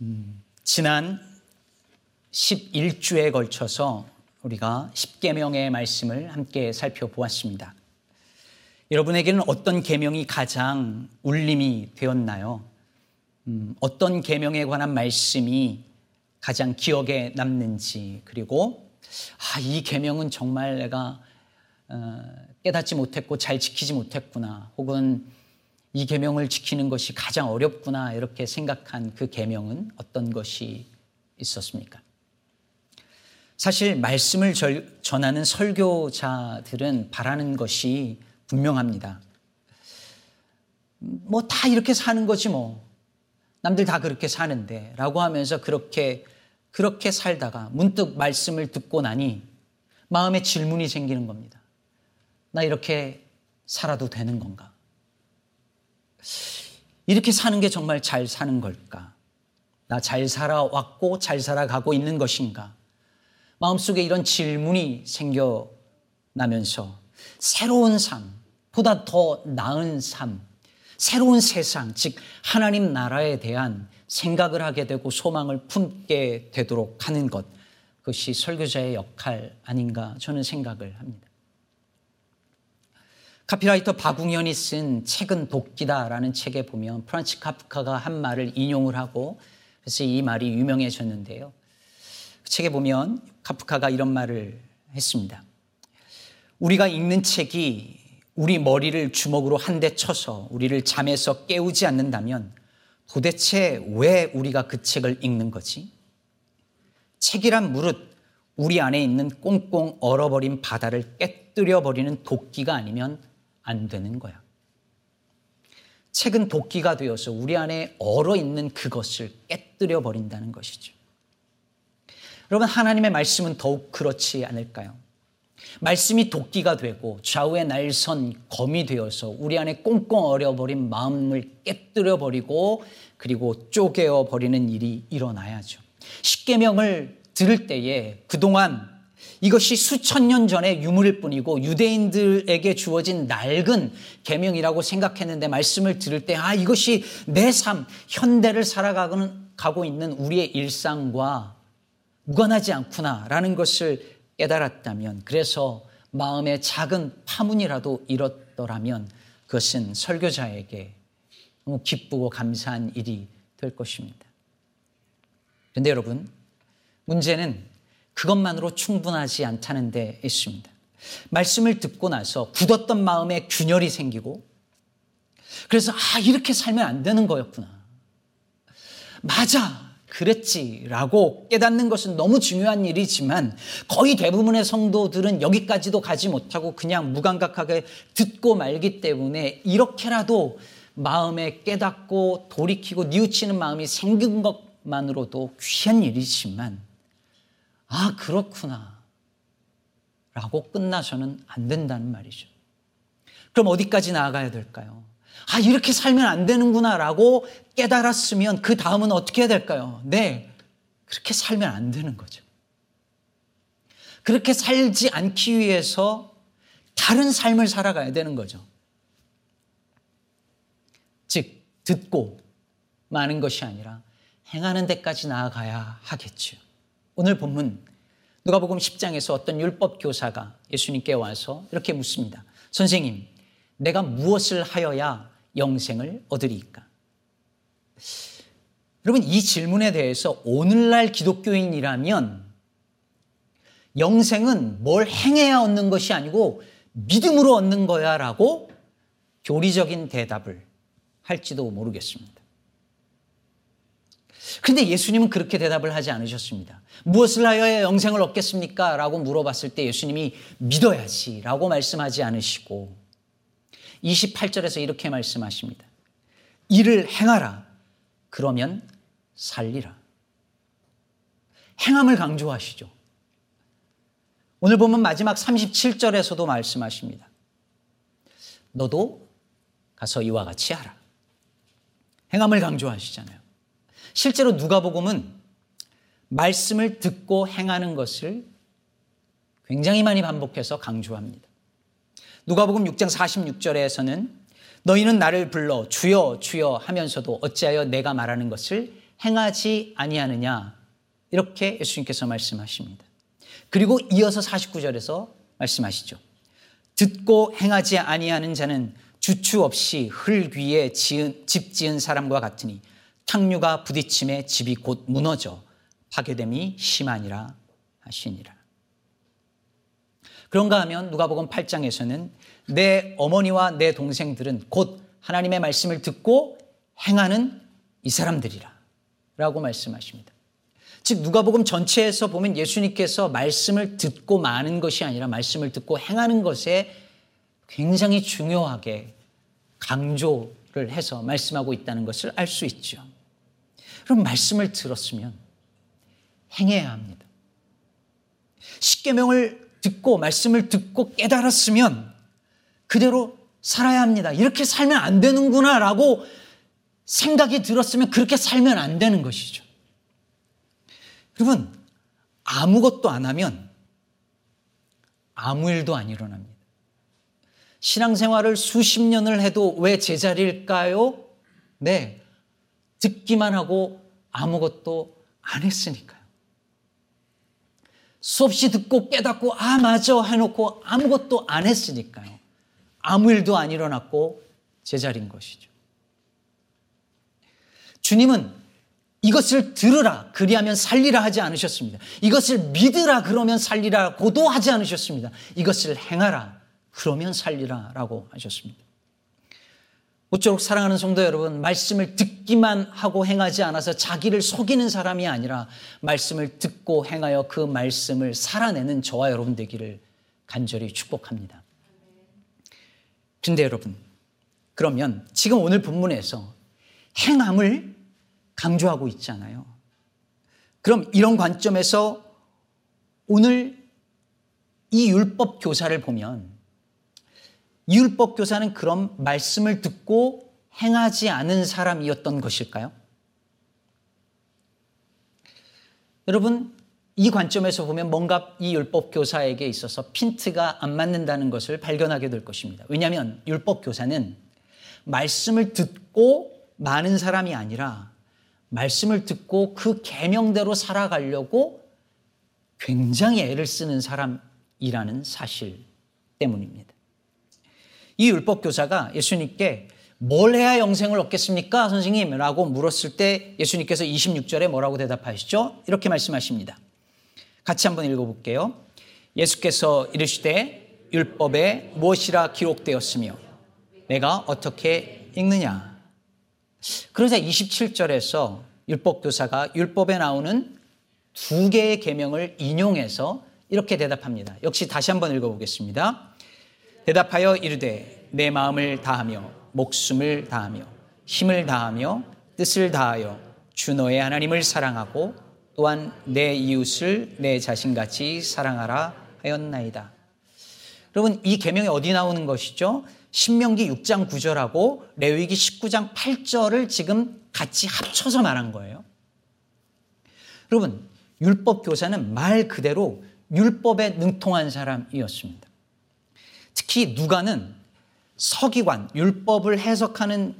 음, 지난 11주에 걸쳐서 우리가 10계명의 말씀을 함께 살펴보았습니다. 여러분에게는 어떤 계명이 가장 울림이 되었나요? 음, 어떤 계명에 관한 말씀이 가장 기억에 남는지 그리고 아, 이 계명은 정말 내가 어, 깨닫지 못했고 잘 지키지 못했구나 혹은 이 계명을 지키는 것이 가장 어렵구나 이렇게 생각한 그 계명은 어떤 것이 있었습니까? 사실 말씀을 전하는 설교자들은 바라는 것이 분명합니다. 뭐 다 이렇게 사는 거지 뭐. 남들 다 그렇게 사는데 라고 하면서 그렇게 그렇게 살다가 문득 말씀을 듣고 나니 마음에 질문이 생기는 겁니다. 나 이렇게 살아도 되는 건가? 이렇게 사는 게 정말 잘 사는 걸까? 나 잘 살아왔고 잘 살아가고 있는 것인가? 마음속에 이런 질문이 생겨나면서 새로운 삶, 보다 더 나은 삶, 새로운 세상, 즉 하나님 나라에 대한 생각을 하게 되고 소망을 품게 되도록 하는 것, 그것이 설교자의 역할 아닌가 저는 생각을 합니다. 카피라이터 박웅현이 쓴 책은 도끼다라는 책에 보면 프란츠 카프카가 한 말을 인용을 하고 그래서 이 말이 유명해졌는데요. 그 책에 보면 카프카가 이런 말을 했습니다. 우리가 읽는 책이 우리 머리를 주먹으로 한 대 쳐서 우리를 잠에서 깨우지 않는다면 도대체 왜 우리가 그 책을 읽는 거지? 책이란 무릇 우리 안에 있는 꽁꽁 얼어버린 바다를 깨뜨려 버리는 도끼가 아니면 안 되는 거야. 책은 도끼가 되어서 우리 안에 얼어 있는 그것을 깨뜨려 버린다는 것이죠. 여러분, 하나님의 말씀은 더욱 그렇지 않을까요? 말씀이 도끼가 되고 좌우의 날선 검이 되어서 우리 안에 꽁꽁 얼어버린 마음을 깨뜨려 버리고 그리고 쪼개어 버리는 일이 일어나야죠. 십계명을 들을 때에 그동안 이것이 수천 년 전의 유물일 뿐이고 유대인들에게 주어진 낡은 계명이라고 생각했는데 말씀을 들을 때 아 이것이 내 삶, 현대를 살아가고 있는 우리의 일상과 무관하지 않구나라는 것을 깨달았다면 그래서 마음에 작은 파문이라도 일었더라면 그것은 설교자에게 너무 기쁘고 감사한 일이 될 것입니다. 그런데 여러분 문제는 그것만으로 충분하지 않다는 데 있습니다. 말씀을 듣고 나서 굳었던 마음에 균열이 생기고 그래서 아 이렇게 살면 안 되는 거였구나. 맞아. 그랬지라고 깨닫는 것은 너무 중요한 일이지만 거의 대부분의 성도들은 여기까지도 가지 못하고 그냥 무감각하게 듣고 말기 때문에 이렇게라도 마음에 깨닫고 돌이키고 뉘우치는 마음이 생긴 것만으로도 귀한 일이지만 아, 그렇구나. 라고 끝나서는 안 된다는 말이죠. 그럼 어디까지 나아가야 될까요? 아, 이렇게 살면 안 되는구나. 라고 깨달았으면 그 다음은 어떻게 해야 될까요? 네. 그렇게 살면 안 되는 거죠. 그렇게 살지 않기 위해서 다른 삶을 살아가야 되는 거죠. 즉, 듣고 마는 것이 아니라 행하는 데까지 나아가야 하겠죠. 오늘 본문 누가복음 10장에서 어떤 율법 교사가 예수님께 와서 이렇게 묻습니다. 선생님, 내가 무엇을 하여야 영생을 얻으리까? 여러분 이 질문에 대해서 오늘날 기독교인이라면 영생은 뭘 행해야 얻는 것이 아니고 믿음으로 얻는 거야 라고 교리적인 대답을 할지도 모르겠습니다. 그런데 예수님은 그렇게 대답을 하지 않으셨습니다. 무엇을 하여야 영생을 얻겠습니까? 라고 물어봤을 때 예수님이 믿어야지 라고 말씀하지 않으시고 28절에서 이렇게 말씀하십니다. 이를 행하라. 그러면 살리라. 행함을 강조하시죠. 오늘 보면 마지막 37절에서도 말씀하십니다. 너도 가서 이와 같이 하라. 행함을 강조하시잖아요. 실제로 누가복음은 말씀을 듣고 행하는 것을 굉장히 많이 반복해서 강조합니다. 누가복음 6장 46절에서는 너희는 나를 불러 주여 주여 하면서도 어찌하여 내가 말하는 것을 행하지 아니하느냐 이렇게 예수님께서 말씀하십니다. 그리고 이어서 49절에서 말씀하시죠. 듣고 행하지 아니하는 자는 주추 없이 흙 위에 지은, 집 지은 사람과 같으니 탕류가 부딪힘에 집이 곧 무너져 파괴됨이 심하니라 하시니라. 그런가 하면 누가복음 8장에서는 내 어머니와 내 동생들은 곧 하나님의 말씀을 듣고 행하는 이 사람들이라 라고 말씀하십니다. 즉 누가복음 전체에서 보면 예수님께서 말씀을 듣고 마는 것이 아니라 말씀을 듣고 행하는 것에 굉장히 중요하게 강조를 해서 말씀하고 있다는 것을 알 수 있죠. 그럼 말씀을 들었으면 행해야 합니다. 십계명을 듣고 말씀을 듣고 깨달았으면 그대로 살아야 합니다. 이렇게 살면 안 되는구나라고 생각이 들었으면 그렇게 살면 안 되는 것이죠. 여러분, 아무것도 안 하면 아무 일도 안 일어납니다. 신앙생활을 수십 년을 해도 왜 제자리일까요? 네. 듣기만 하고 아무것도 안 했으니까요. 수없이 듣고 깨닫고, 아, 맞아 해놓고 아무것도 안 했으니까요. 아무 일도 안 일어났고 제자리인 것이죠. 주님은 이것을 들으라 그리하면 살리라 하지 않으셨습니다. 이것을 믿으라 그러면 살리라고도 하지 않으셨습니다. 이것을 행하라 그러면 살리라라고 하셨습니다. 모쪼록 사랑하는 성도 여러분, 말씀을 듣기만 하고 행하지 않아서 자기를 속이는 사람이 아니라 말씀을 듣고 행하여 그 말씀을 살아내는 저와 여러분 되기를 간절히 축복합니다. 근데 여러분, 그러면 지금 오늘 본문에서 행함을 강조하고 있잖아요. 그럼 이런 관점에서 오늘 이 율법 교사를 보면 이 율법 교사는 그럼 말씀을 듣고 행하지 않은 사람이었던 것일까요? 여러분, 이 관점에서 보면 뭔가 이 율법 교사에게 있어서 핀트가 안 맞는다는 것을 발견하게 될 것입니다. 왜냐하면 율법 교사는 말씀을 듣고 많은 사람이 아니라 말씀을 듣고 그 계명대로 살아가려고 굉장히 애를 쓰는 사람이라는 사실 때문입니다. 이 율법 교사가 예수님께 뭘 해야 영생을 얻겠습니까? 선생님? 라고 물었을 때 예수님께서 26절에 뭐라고 대답하시죠? 이렇게 말씀하십니다. 같이 한번 읽어 볼게요. 예수께서 이르시되 율법에 무엇이라 기록되었으며 내가 어떻게 읽느냐? 그러자 27절에서 율법 교사가 율법에 나오는 두 개의 계명을 인용해서 이렇게 대답합니다. 역시 다시 한번 읽어 보겠습니다. 대답하여 이르되 내 마음을 다하며 목숨을 다하며 힘을 다하며 뜻을 다하여 주 너의 하나님을 사랑하고 또한 내 이웃을 내 자신같이 사랑하라 하였나이다. 여러분 이 계명이 어디 나오는 것이죠? 신명기 6장 9절하고 레위기 19장 8절을 지금 같이 합쳐서 말한 거예요. 여러분, 율법 교사는 말 그대로 율법에 능통한 사람이었습니다. 특히 누가는 서기관, 율법을 해석하는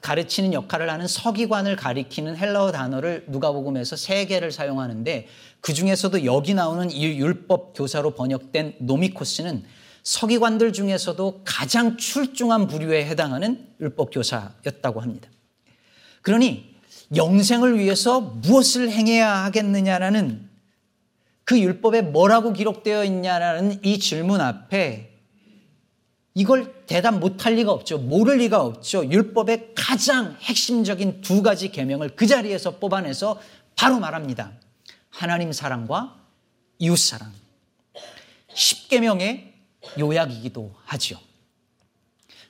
가르치는 역할을 하는 서기관을 가리키는 헬라어 단어를 누가복음에서 세 개를 사용하는데 그 중에서도 여기 나오는 이 율법 교사로 번역된 노미코스는 서기관들 중에서도 가장 출중한 부류에 해당하는 율법 교사였다고 합니다. 그러니 영생을 위해서 무엇을 행해야 하겠느냐라는 그 율법에 뭐라고 기록되어 있냐라는 이 질문 앞에 이걸 대답 못할 리가 없죠. 모를 리가 없죠. 율법의 가장 핵심적인 두 가지 계명을 그 자리에서 뽑아내서 바로 말합니다. 하나님 사랑과 이웃 사랑. 10계명의 요약이기도 하지요.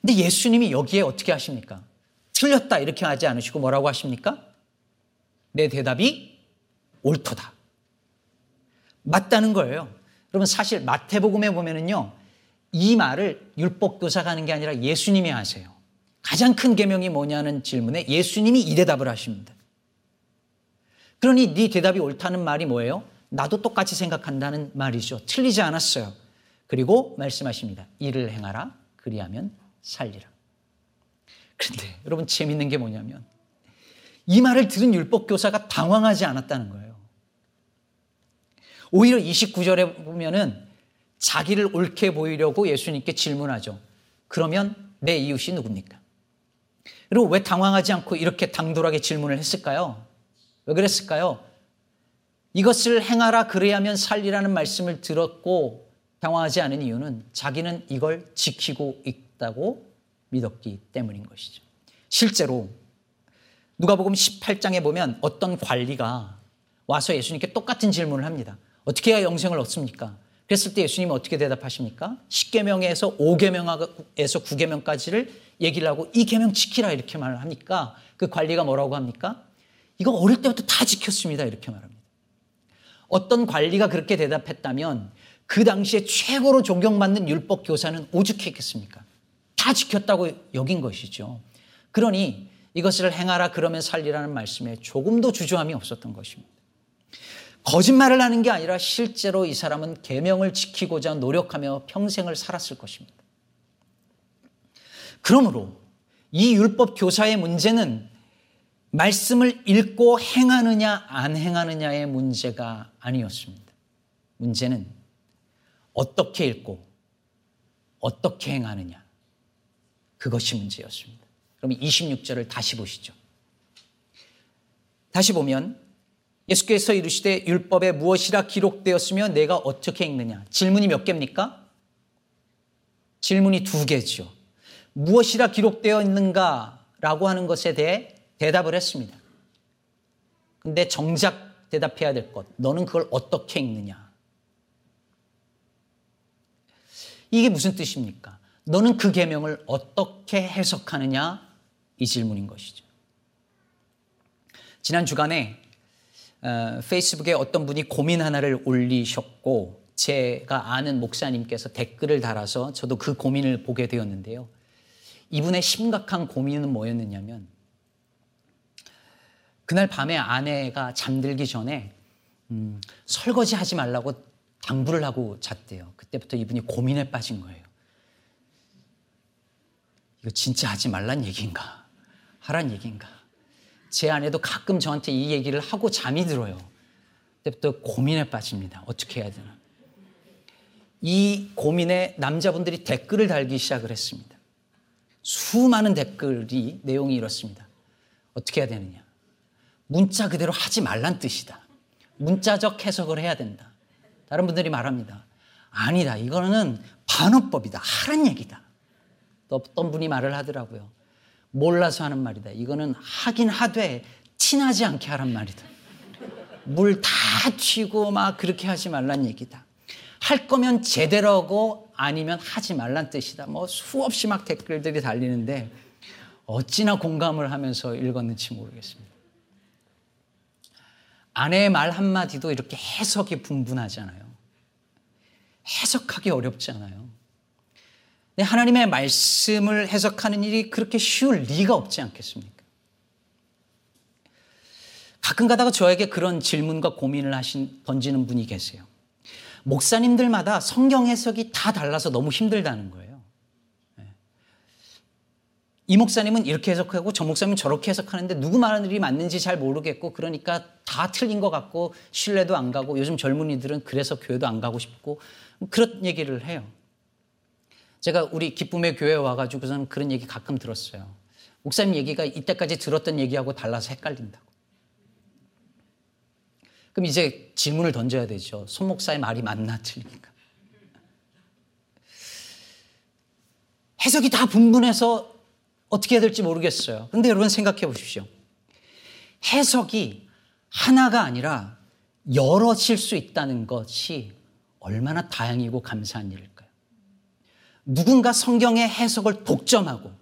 근데 예수님이 여기에 어떻게 하십니까? 틀렸다 이렇게 하지 않으시고 뭐라고 하십니까? 내 대답이 옳도다. 맞다는 거예요. 여러분 사실 마태복음에 보면은요. 이 말을 율법 교사가 하는 게 아니라 예수님이 하세요. 가장 큰 계명이 뭐냐는 질문에 예수님이 이 대답을 하십니다. 그러니 네 대답이 옳다는 말이 뭐예요? 나도 똑같이 생각한다는 말이죠. 틀리지 않았어요. 그리고 말씀하십니다. 일을 행하라. 그리하면 살리라. 그런데 여러분 재밌는 게 뭐냐면 이 말을 들은 율법 교사가 당황하지 않았다는 거예요. 오히려 29절에 보면은 자기를 옳게 보이려고 예수님께 질문하죠. 그러면 내 이웃이 누굽니까? 그리고 왜 당황하지 않고 이렇게 당돌하게 질문을 했을까요? 왜 그랬을까요? 이것을 행하라 그래야면 살리라는 말씀을 들었고 당황하지 않은 이유는 자기는 이걸 지키고 있다고 믿었기 때문인 것이죠. 실제로 누가복음 18장에 보면 어떤 관리가 와서 예수님께 똑같은 질문을 합니다. 어떻게 해야 영생을 얻습니까? 그랬을 때 예수님은 어떻게 대답하십니까? 10계명에서 5계명에서 9계명까지를 얘기를 하고 이 계명 지키라 이렇게 말을 하니까 그 관리가 뭐라고 합니까? 이거 어릴 때부터 다 지켰습니다 이렇게 말합니다. 어떤 관리가 그렇게 대답했다면 그 당시에 최고로 존경받는 율법 교사는 오죽했겠습니까? 다 지켰다고 여긴 것이죠. 그러니 이것을 행하라 그러면 살리라는 말씀에 조금도 주저함이 없었던 것입니다. 거짓말을 하는 게 아니라 실제로 이 사람은 계명을 지키고자 노력하며 평생을 살았을 것입니다. 그러므로 이 율법 교사의 문제는 말씀을 읽고 행하느냐 안 행하느냐의 문제가 아니었습니다. 문제는 어떻게 읽고 어떻게 행하느냐 그것이 문제였습니다. 그럼 26절을 다시 보시죠. 다시 보면 예수께서 이르시되 율법에 무엇이라 기록되었으며 내가 어떻게 읽느냐? 질문이 몇 개입니까? 질문이 두 개죠. 무엇이라 기록되어 있는가 라고 하는 것에 대해 대답을 했습니다. 근데 정작 대답해야 될 것, 너는 그걸 어떻게 읽느냐? 이게 무슨 뜻입니까? 너는 그 계명을 어떻게 해석하느냐? 이 질문인 것이죠. 지난 주간에 어, 페이스북에 어떤 분이 고민 하나를 올리셨고 제가 아는 목사님께서 댓글을 달아서 저도 그 고민을 보게 되었는데요. 이분의 심각한 고민은 뭐였느냐면 그날 밤에 아내가 잠들기 전에 음, 설거지 하지 말라고 당부를 하고 잤대요. 그때부터 이분이 고민에 빠진 거예요. 이거 진짜 하지 말란 얘기인가? 하란 얘기인가? 제 아내도 가끔 저한테 이 얘기를 하고 잠이 들어요. 그때부터 고민에 빠집니다. 어떻게 해야 되나. 이 고민에 남자분들이 댓글을 달기 시작을 했습니다. 수많은 댓글이 내용이 이렇습니다. 어떻게 해야 되느냐. 문자 그대로 하지 말란 뜻이다. 문자적 해석을 해야 된다. 다른 분들이 말합니다. 아니다. 이거는 반어법이다. 하란 얘기다. 또 어떤 분이 말을 하더라고요. 몰라서 하는 말이다. 이거는 하긴 하되 티나지 않게 하란 말이다. 물 다 튀고 막 그렇게 하지 말란 얘기다. 할 거면 제대로 하고 아니면 하지 말란 뜻이다. 뭐 수없이 막 댓글들이 달리는데 어찌나 공감을 하면서 읽었는지 모르겠습니다. 아내의 말 한마디도 이렇게 해석이 분분하잖아요. 해석하기 어렵잖아요. 하나님의 말씀을 해석하는 일이 그렇게 쉬울 리가 없지 않겠습니까? 가끔 가다가 저에게 그런 질문과 고민을 하신, 던지는 분이 계세요. 목사님들마다 성경 해석이 다 달라서 너무 힘들다는 거예요. 네. 이 목사님은 이렇게 해석하고 저 목사님은 저렇게 해석하는데 누구 말이 맞는지 잘 모르겠고 그러니까 다 틀린 것 같고 신뢰도 안 가고 요즘 젊은이들은 그래서 교회도 안 가고 싶고 그런 얘기를 해요. 제가 우리 기쁨의 교회에 와가지고서는 그런 얘기 가끔 들었어요. 목사님 얘기가 이때까지 들었던 얘기하고 달라서 헷갈린다고. 그럼 이제 질문을 던져야 되죠. 손 목사의 말이 맞나 틀리니까. 해석이 다 분분해서 어떻게 해야 될지 모르겠어요. 근데 여러분 생각해 보십시오. 해석이 하나가 아니라 여럿일 수 있다는 것이 얼마나 다양이고 감사한 일일까요? 누군가 성경의 해석을 독점하고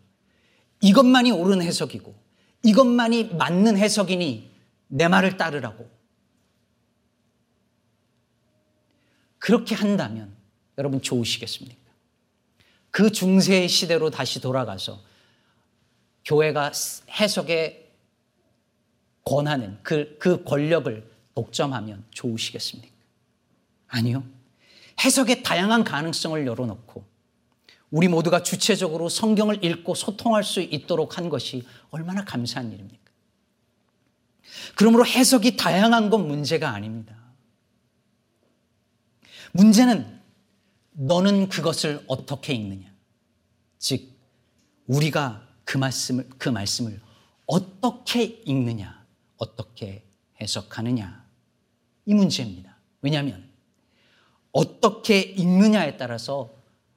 이것만이 옳은 해석이고 이것만이 맞는 해석이니 내 말을 따르라고. 그렇게 한다면 여러분 좋으시겠습니까? 그 중세의 시대로 다시 돌아가서 교회가 해석에 권하는 그, 그 권력을 독점하면 좋으시겠습니까? 아니요. 해석의 다양한 가능성을 열어놓고 우리 모두가 주체적으로 성경을 읽고 소통할 수 있도록 한 것이 얼마나 감사한 일입니까? 그러므로 해석이 다양한 건 문제가 아닙니다. 문제는 너는 그것을 어떻게 읽느냐. 즉, 우리가 그 말씀을, 그 말씀을 어떻게 읽느냐, 어떻게 해석하느냐. 이 문제입니다. 왜냐하면 어떻게 읽느냐에 따라서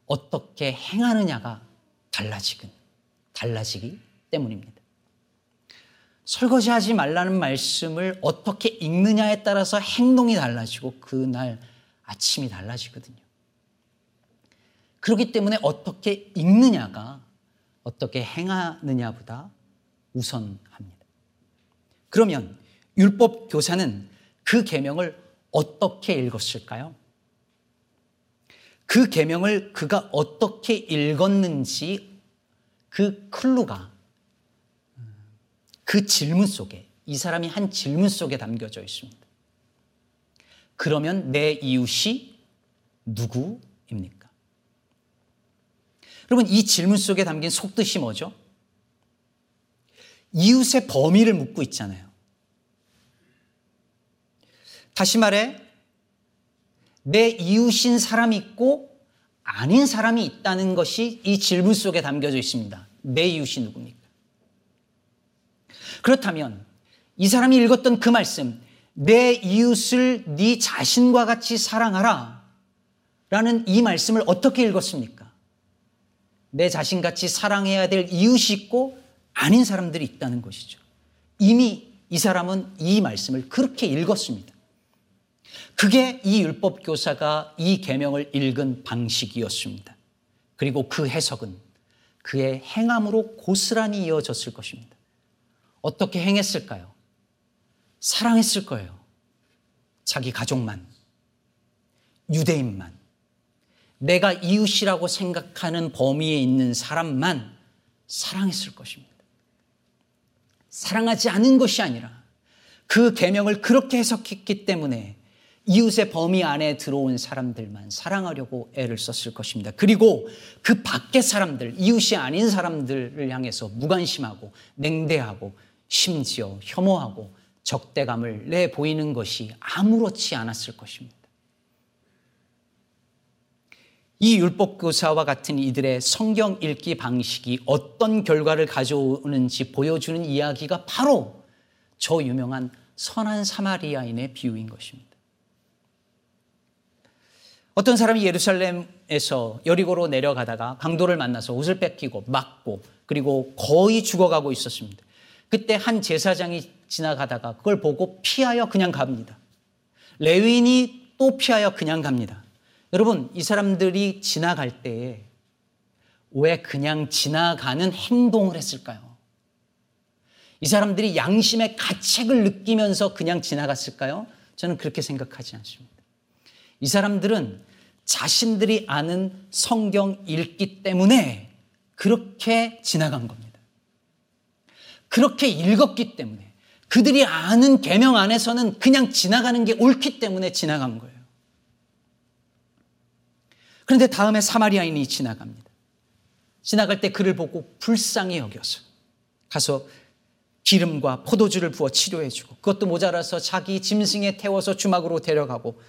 어떻게 행하느냐가 달라지긴, 달라지기 때문입니다. 설거지하지 말라는 말씀을 어떻게 읽느냐에 따라서 행동이 달라지고 그날 아침이 달라지거든요. 그렇기 때문에 어떻게 읽느냐가 어떻게 행하느냐보다 우선합니다. 그러면 율법 교사는 그 계명을 어떻게 읽었을까요? 그 계명을 그가 어떻게 읽었는지 그 클루가 그 질문 속에 이 사람이 한 질문 속에 담겨져 있습니다. 그러면 내 이웃이 누구입니까? 여러분 이 질문 속에 담긴 속뜻이 뭐죠? 이웃의 범위를 묻고 있잖아요. 다시 말해 내 이웃인 사람이 있고 아닌 사람이 있다는 것이 이 질문 속에 담겨져 있습니다. 내 이웃이 누굽니까? 그렇다면 이 사람이 읽었던 그 말씀, 내 이웃을 네 자신과 같이 사랑하라. 라는 이 말씀을 어떻게 읽었습니까? 내 자신같이 사랑해야 될 이웃이 있고 아닌 사람들이 있다는 것이죠. 이미 이 사람은 이 말씀을 그렇게 읽었습니다. 그게 이 율법 교사가 이 계명을 읽은 방식이었습니다. 그리고 그 해석은 그의 행함으로 고스란히 이어졌을 것입니다. 어떻게 행했을까요? 사랑했을 거예요. 자기 가족만, 유대인만, 내가 이웃이라고 생각하는 범위에 있는 사람만 사랑했을 것입니다. 사랑하지 않은 것이 아니라 그 계명을 그렇게 해석했기 때문에 이웃의 범위 안에 들어온 사람들만 사랑하려고 애를 썼을 것입니다. 그리고 그 밖의 사람들, 이웃이 아닌 사람들을 향해서 무관심하고 냉대하고 심지어 혐오하고 적대감을 내 보이는 것이 아무렇지 않았을 것입니다. 이 율법교사와 같은 이들의 성경 읽기 방식이 어떤 결과를 가져오는지 보여주는 이야기가 바로 저 유명한 선한 사마리아인의 비유인 것입니다. 어떤 사람이 예루살렘에서 여리고로 내려가다가 강도를 만나서 옷을 뺏기고 맞고 그리고 거의 죽어가고 있었습니다. 그때 한 제사장이 지나가다가 그걸 보고 피하여 그냥 갑니다. 레윈이 또 피하여 그냥 갑니다. 여러분, 이 사람들이 지나갈 때에 왜 그냥 지나가는 행동을 했을까요? 이 사람들이 양심의 가책을 느끼면서 그냥 지나갔을까요? 저는 그렇게 생각하지 않습니다. 이 사람들은 자신들이 아는 성경 읽기 때문에 그렇게 지나간 겁니다. 그렇게 읽었기 때문에 그들이 아는 계명 안에서는 그냥 지나가는 게 옳기 때문에 지나간 거예요. 그런데 다음에 사마리아인이 지나갑니다. 지나갈 때 그를 보고 불쌍히 여겨서 가서 기름과 포도주를 부어 치료해주고 그것도 모자라서 자기 짐승에 태워서 주막으로 데려가고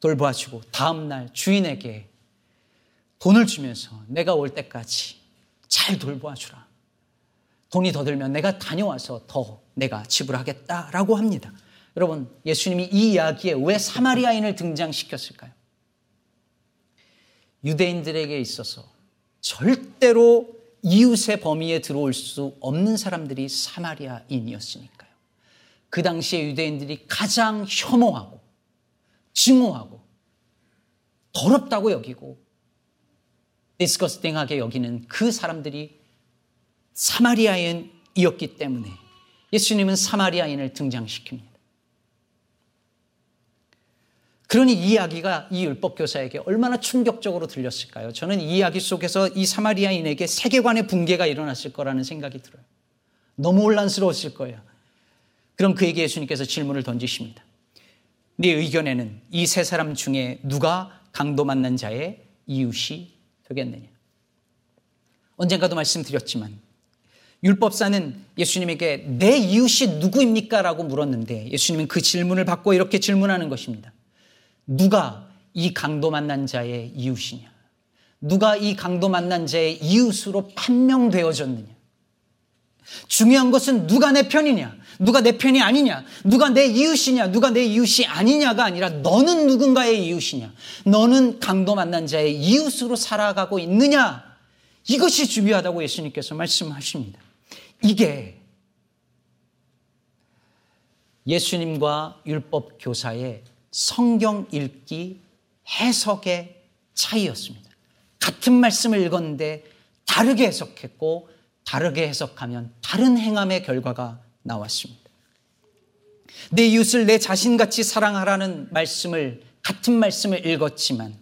돌봐주고 다음날 주인에게 돈을 주면서 내가 올 때까지 잘 돌봐주라. 돈이 더 들면 내가 다녀와서 더 내가 지불하겠다라고 합니다. 여러분, 예수님이 이 이야기에 왜 사마리아인을 등장시켰을까요? 유대인들에게 있어서 절대로 이웃의 범위에 들어올 수 없는 사람들이 사마리아인이었으니까요. 그 당시에 유대인들이 가장 혐오하고 증오하고 더럽다고 여기고 디스커스팅하게 여기는 그 사람들이 사마리아인이었기 때문에 예수님은 사마리아인을 등장시킵니다. 그러니 이 이야기가 이 율법 교사에게 얼마나 충격적으로 들렸을까요? 저는 이 이야기 속에서 이 사마리아인에게 세계관의 붕괴가 일어났을 거라는 생각이 들어요. 너무 혼란스러웠을 거예요. 그럼 그에게 예수님께서 질문을 던지십니다. 네 의견에는 이 세 사람 중에 누가 강도 만난 자의 이웃이 되겠느냐? 언젠가도 말씀드렸지만 율법사는 예수님에게 내 이웃이 누구입니까? 라고 물었는데 예수님은 그 질문을 받고 이렇게 질문하는 것입니다. 누가 이 강도 만난 자의 이웃이냐? 누가 이 강도 만난 자의 이웃으로 판명되어졌느냐? 중요한 것은 누가 내 편이냐? 누가 내 편이 아니냐? 누가 내 이웃이냐? 누가 내 이웃이 아니냐가 아니라 너는 누군가의 이웃이냐? 너는 강도 만난 자의 이웃으로 살아가고 있느냐? 이것이 중요하다고 예수님께서 말씀하십니다. 이게 예수님과 율법 교사의 성경 읽기 해석의 차이였습니다. 같은 말씀을 읽었는데 다르게 해석했고 다르게 해석하면 다른 행함의 결과가 나왔습니다. 내 이웃을 내 자신같이 사랑하라는 말씀을 같은 말씀을 읽었지만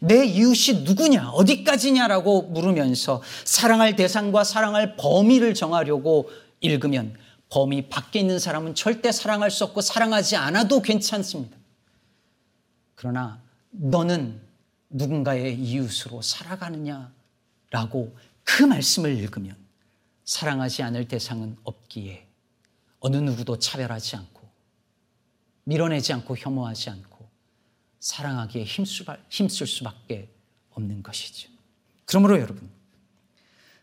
내 이웃이 누구냐 어디까지냐라고 물으면서 사랑할 대상과 사랑할 범위를 정하려고 읽으면 범위 밖에 있는 사람은 절대 사랑할 수 없고 사랑하지 않아도 괜찮습니다. 그러나 너는 누군가의 이웃으로 살아가느냐라고 그 말씀을 읽으면 사랑하지 않을 대상은 없기에 어느 누구도 차별하지 않고 밀어내지 않고 혐오하지 않고 사랑하기에 힘쓸 수밖에 없는 것이죠. 그러므로 여러분,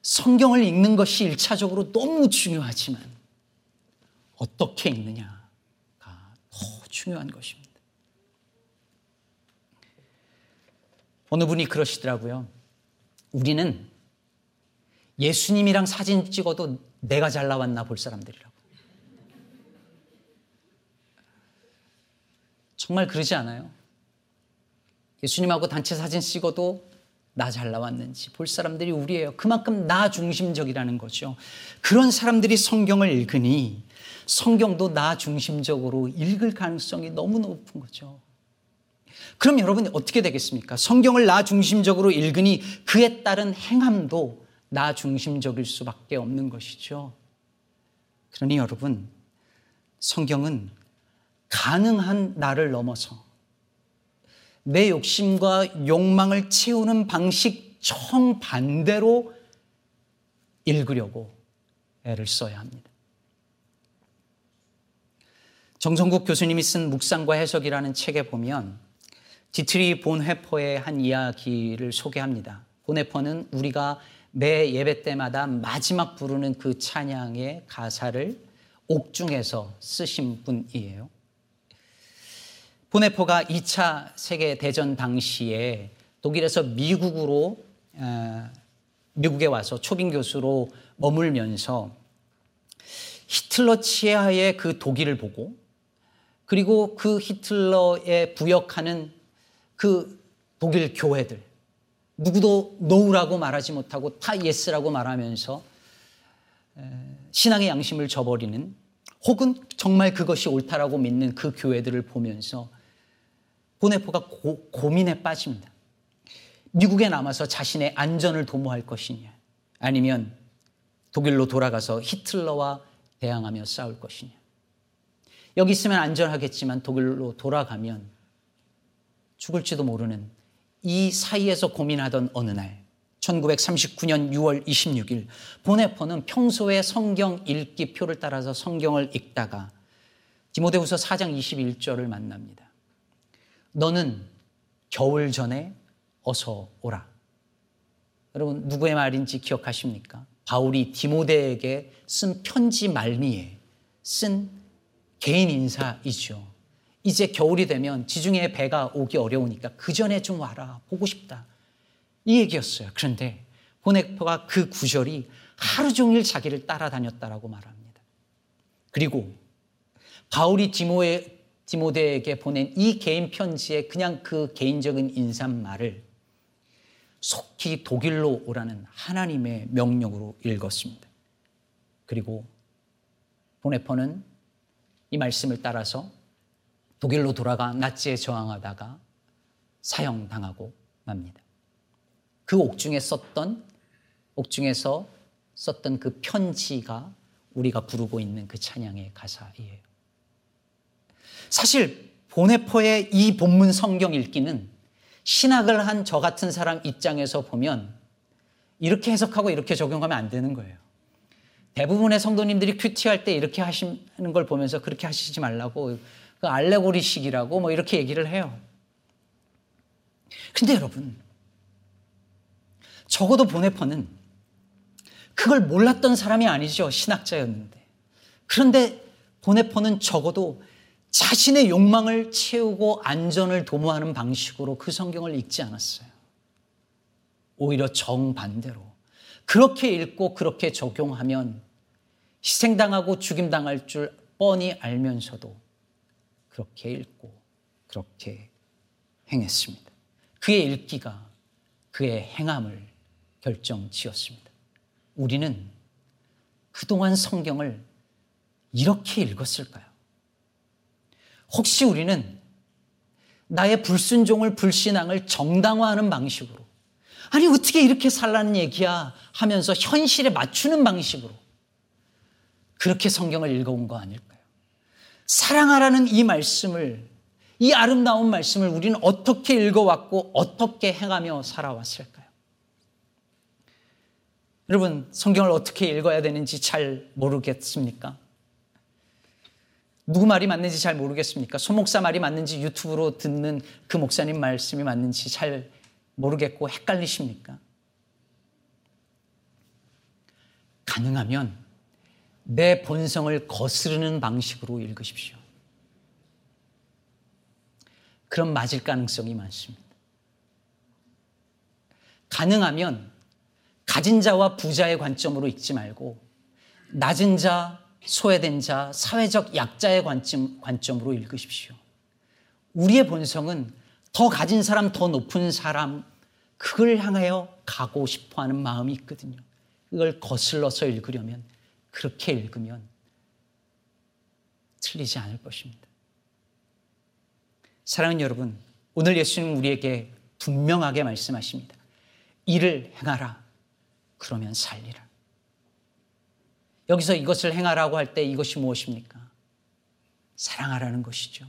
성경을 읽는 것이 일차적으로 너무 중요하지만 어떻게 읽느냐가 더 중요한 것입니다. 어느 분이 그러시더라고요. 우리는 예수님이랑 사진 찍어도 내가 잘 나왔나 볼 사람들이라고. 정말 그러지 않아요? 예수님하고 단체 사진 찍어도 나 잘 나왔는지 볼 사람들이 우리예요. 그만큼 나 중심적이라는 거죠. 그런 사람들이 성경을 읽으니 성경도 나 중심적으로 읽을 가능성이 너무 높은 거죠. 그럼 여러분 어떻게 되겠습니까? 성경을 나 중심적으로 읽으니 그에 따른 행함도 나 중심적일 수밖에 없는 것이죠. 그러니 여러분, 성경은 가능한 나를 넘어서 내 욕심과 욕망을 채우는 방식 정반대로 읽으려고 애를 써야 합니다. 정성국 교수님이 쓴 묵상과 해석이라는 책에 보면 디트리히 본회퍼의 한 이야기를 소개합니다. 본회퍼는 우리가 매 예배 때마다 마지막 부르는 그 찬양의 가사를 옥중에서 쓰신 분이에요. 본회퍼가 2차 세계 대전 당시에 독일에서 미국으로 미국에 와서 초빙 교수로 머물면서 히틀러 치하의 그 독일을 보고 그리고 그 히틀러에 부역하는 그 독일 교회들 누구도 No라고 말하지 못하고 다 Yes라고 말하면서 신앙의 양심을 저버리는 혹은 정말 그것이 옳다라고 믿는 그 교회들을 보면서 보네포가 고, 고민에 빠집니다. 미국에 남아서 자신의 안전을 도모할 것이냐 아니면 독일로 돌아가서 히틀러와 대항하며 싸울 것이냐 여기 있으면 안전하겠지만 독일로 돌아가면 죽을지도 모르는 이 사이에서 고민하던 어느 날 1939년 6월 26일 보네퍼는 평소에 성경 읽기 표를 따라서 성경을 읽다가 디모데후서 4장 21절을 만납니다. 너는 겨울 전에 어서 오라. 여러분 누구의 말인지 기억하십니까? 바울이 디모데에게 쓴 편지 말미에 쓴 개인 인사이죠. 이제 겨울이 되면 지중해 배가 오기 어려우니까 그 전에 좀 와라. 보고 싶다. 이 얘기였어요. 그런데 보네퍼가 그 구절이 하루 종일 자기를 따라다녔다라고 말합니다. 그리고 바울이 디모에 디모데에게 보낸 이 개인 편지에 그냥 그 개인적인 인사말을 속히 독일로 오라는 하나님의 명령으로 읽었습니다. 그리고 보네퍼는 이 말씀을 따라서 독일로 돌아가 나치에 저항하다가 사형당하고 맙니다. 그 옥중에 썼던 옥중에서 썼던 그 편지가 우리가 부르고 있는 그 찬양의 가사이에요. 사실 보네퍼의 이 본문 성경 읽기는 신학을 한 저 같은 사람 입장에서 보면 이렇게 해석하고 이렇게 적용하면 안 되는 거예요. 대부분의 성도님들이 큐티할 때 이렇게 하시는 걸 보면서 그렇게 하시지 말라고 그 알레고리식이라고 뭐 이렇게 얘기를 해요. 근데 여러분, 적어도 보네퍼는 그걸 몰랐던 사람이 아니죠. 신학자였는데. 그런데 보네퍼는 적어도 자신의 욕망을 채우고 안전을 도모하는 방식으로 그 성경을 읽지 않았어요. 오히려 정반대로. 그렇게 읽고 그렇게 적용하면 희생당하고 죽임당할 줄 뻔히 알면서도 그렇게 읽고 그렇게 행했습니다. 그의 읽기가 그의 행함을 결정 지었습니다. 우리는 그동안 성경을 이렇게 읽었을까요? 혹시 우리는 나의 불순종을, 불신앙을 정당화하는 방식으로 아니, 어떻게 이렇게 살라는 얘기야 하면서 현실에 맞추는 방식으로 그렇게 성경을 읽어온 거 아닐까요? 사랑하라는 이 말씀을, 이 아름다운 말씀을 우리는 어떻게 읽어왔고 어떻게 행하며 살아왔을까요? 여러분, 성경을 어떻게 읽어야 되는지 잘 모르겠습니까? 누구 말이 맞는지 잘 모르겠습니까? 소목사 말이 맞는지 유튜브로 듣는 그 목사님 말씀이 맞는지 잘 모르겠고 헷갈리십니까? 가능하면 내 본성을 거스르는 방식으로 읽으십시오. 그럼 맞을 가능성이 많습니다. 가능하면 가진 자와 부자의 관점으로 읽지 말고 낮은 자, 소외된 자, 사회적 약자의 관점, 관점으로 읽으십시오. 우리의 본성은 더 가진 사람, 더 높은 사람, 그걸 향하여 가고 싶어 하는 마음이 있거든요. 그걸 거슬러서 읽으려면, 그렇게 읽으면 틀리지 않을 것입니다. 사랑하는 여러분, 오늘 예수님 우리에게 분명하게 말씀하십니다. 일을 행하라. 그러면 살리라. 여기서 이것을 행하라고 할 때 이것이 무엇입니까? 사랑하라는 것이죠.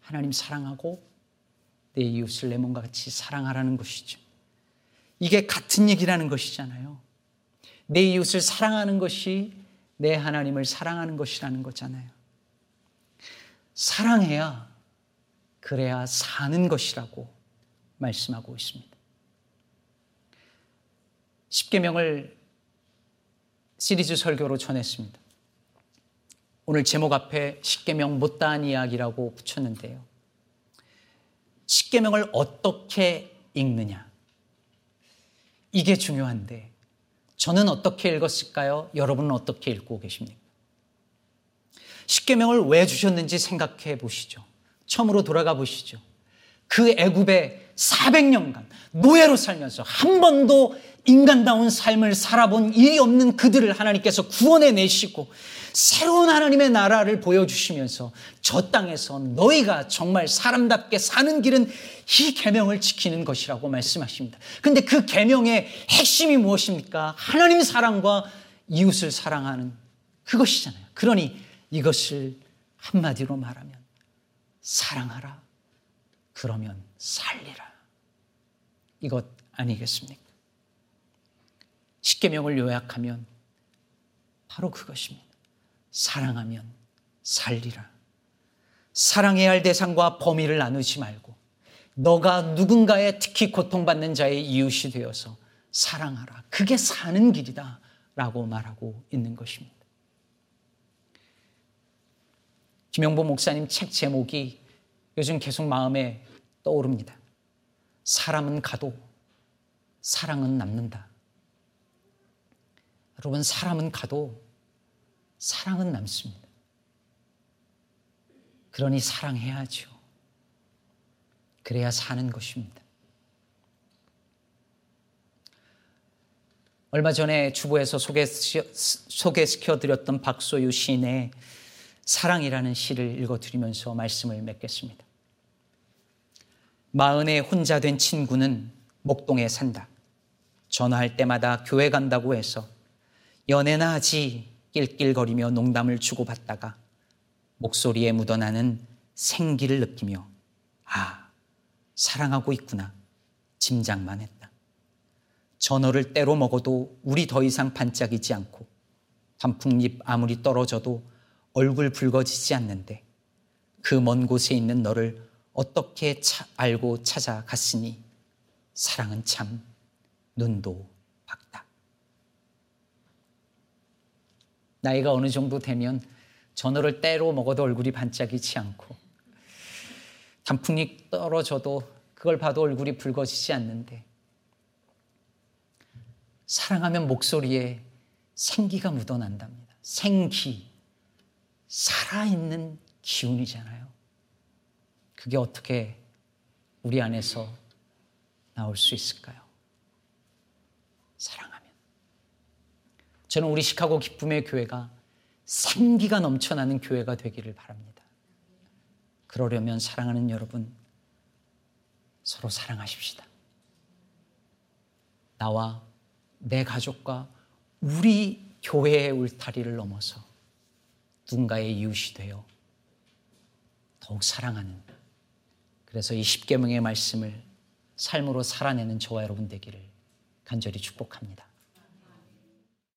하나님 사랑하고 내 이웃을 내 몸과 같이 사랑하라는 것이죠. 이게 같은 얘기라는 것이잖아요. 내 이웃을 사랑하는 것이 내 하나님을 사랑하는 것이라는 거잖아요. 사랑해야 그래야 사는 것이라고 말씀하고 있습니다. 십계명을 시리즈 설교로 전했습니다. 오늘 제목 앞에 십계명 못다한 이야기라고 붙였는데요. 십계명을 어떻게 읽느냐 이게 중요한데 저는 어떻게 읽었을까요? 여러분은 어떻게 읽고 계십니까? 십계명을 왜 주셨는지 생각해 보시죠. 처음으로 돌아가 보시죠. 그 애굽에 400년간 노예로 살면서 한 번도 인간다운 삶을 살아본 일이 없는 그들을 하나님께서 구원해 내시고 새로운 하나님의 나라를 보여주시면서 저 땅에서 너희가 정말 사람답게 사는 길은 이 계명을 지키는 것이라고 말씀하십니다. 근데 그 계명의 핵심이 무엇입니까? 하나님 사랑과 이웃을 사랑하는 그것이잖아요. 그러니 이것을 한마디로 말하면 사랑하라. 그러면 살리라. 이것 아니겠습니까? 십계명을 요약하면 바로 그것입니다. 사랑하면 살리라. 사랑해야 할 대상과 범위를 나누지 말고 너가 누군가의 특히 고통받는 자의 이웃이 되어서 사랑하라. 그게 사는 길이다. 라고 말하고 있는 것입니다. 김영보 목사님 책 제목이 요즘 계속 마음에 떠오릅니다. 사람은 가도 사랑은 남는다. 여러분, 사람은 가도 사랑은 남습니다. 그러니 사랑해야죠. 그래야 사는 것입니다. 얼마 전에 주보에서 소개시켜 드렸던 박소유 시인의 사랑이라는 시를 읽어 드리면서 말씀을 맺겠습니다. 마흔에 혼자 된 친구는 목동에 산다. 전화할 때마다 교회 간다고 해서 연애나 하지 낄낄거리며 농담을 주고받다가 목소리에 묻어나는 생기를 느끼며 아, 사랑하고 있구나. 짐작만 했다. 전어를 때로 먹어도 우리 더 이상 반짝이지 않고 단풍잎 아무리 떨어져도 얼굴 붉어지지 않는데 그 먼 곳에 있는 너를 어떻게 차, 알고 찾아갔으니 사랑은 참 눈도 밝다. 나이가 어느 정도 되면 전어를 때로 먹어도 얼굴이 반짝이지 않고 단풍잎 떨어져도 그걸 봐도 얼굴이 붉어지지 않는데 사랑하면 목소리에 생기가 묻어난답니다. 생기, 살아있는 기운이잖아요. 그게 어떻게 우리 안에서 나올 수 있을까요? 사랑하면. 저는 우리 시카고 기쁨의 교회가 생기가 넘쳐나는 교회가 되기를 바랍니다. 그러려면 사랑하는 여러분, 서로 사랑하십시다. 나와 내 가족과 우리 교회의 울타리를 넘어서 누군가의 이웃이 되어 더욱 사랑하는 그래서 이 십계명의 말씀을 삶으로 살아내는 저와 여러분 되기를 간절히 축복합니다.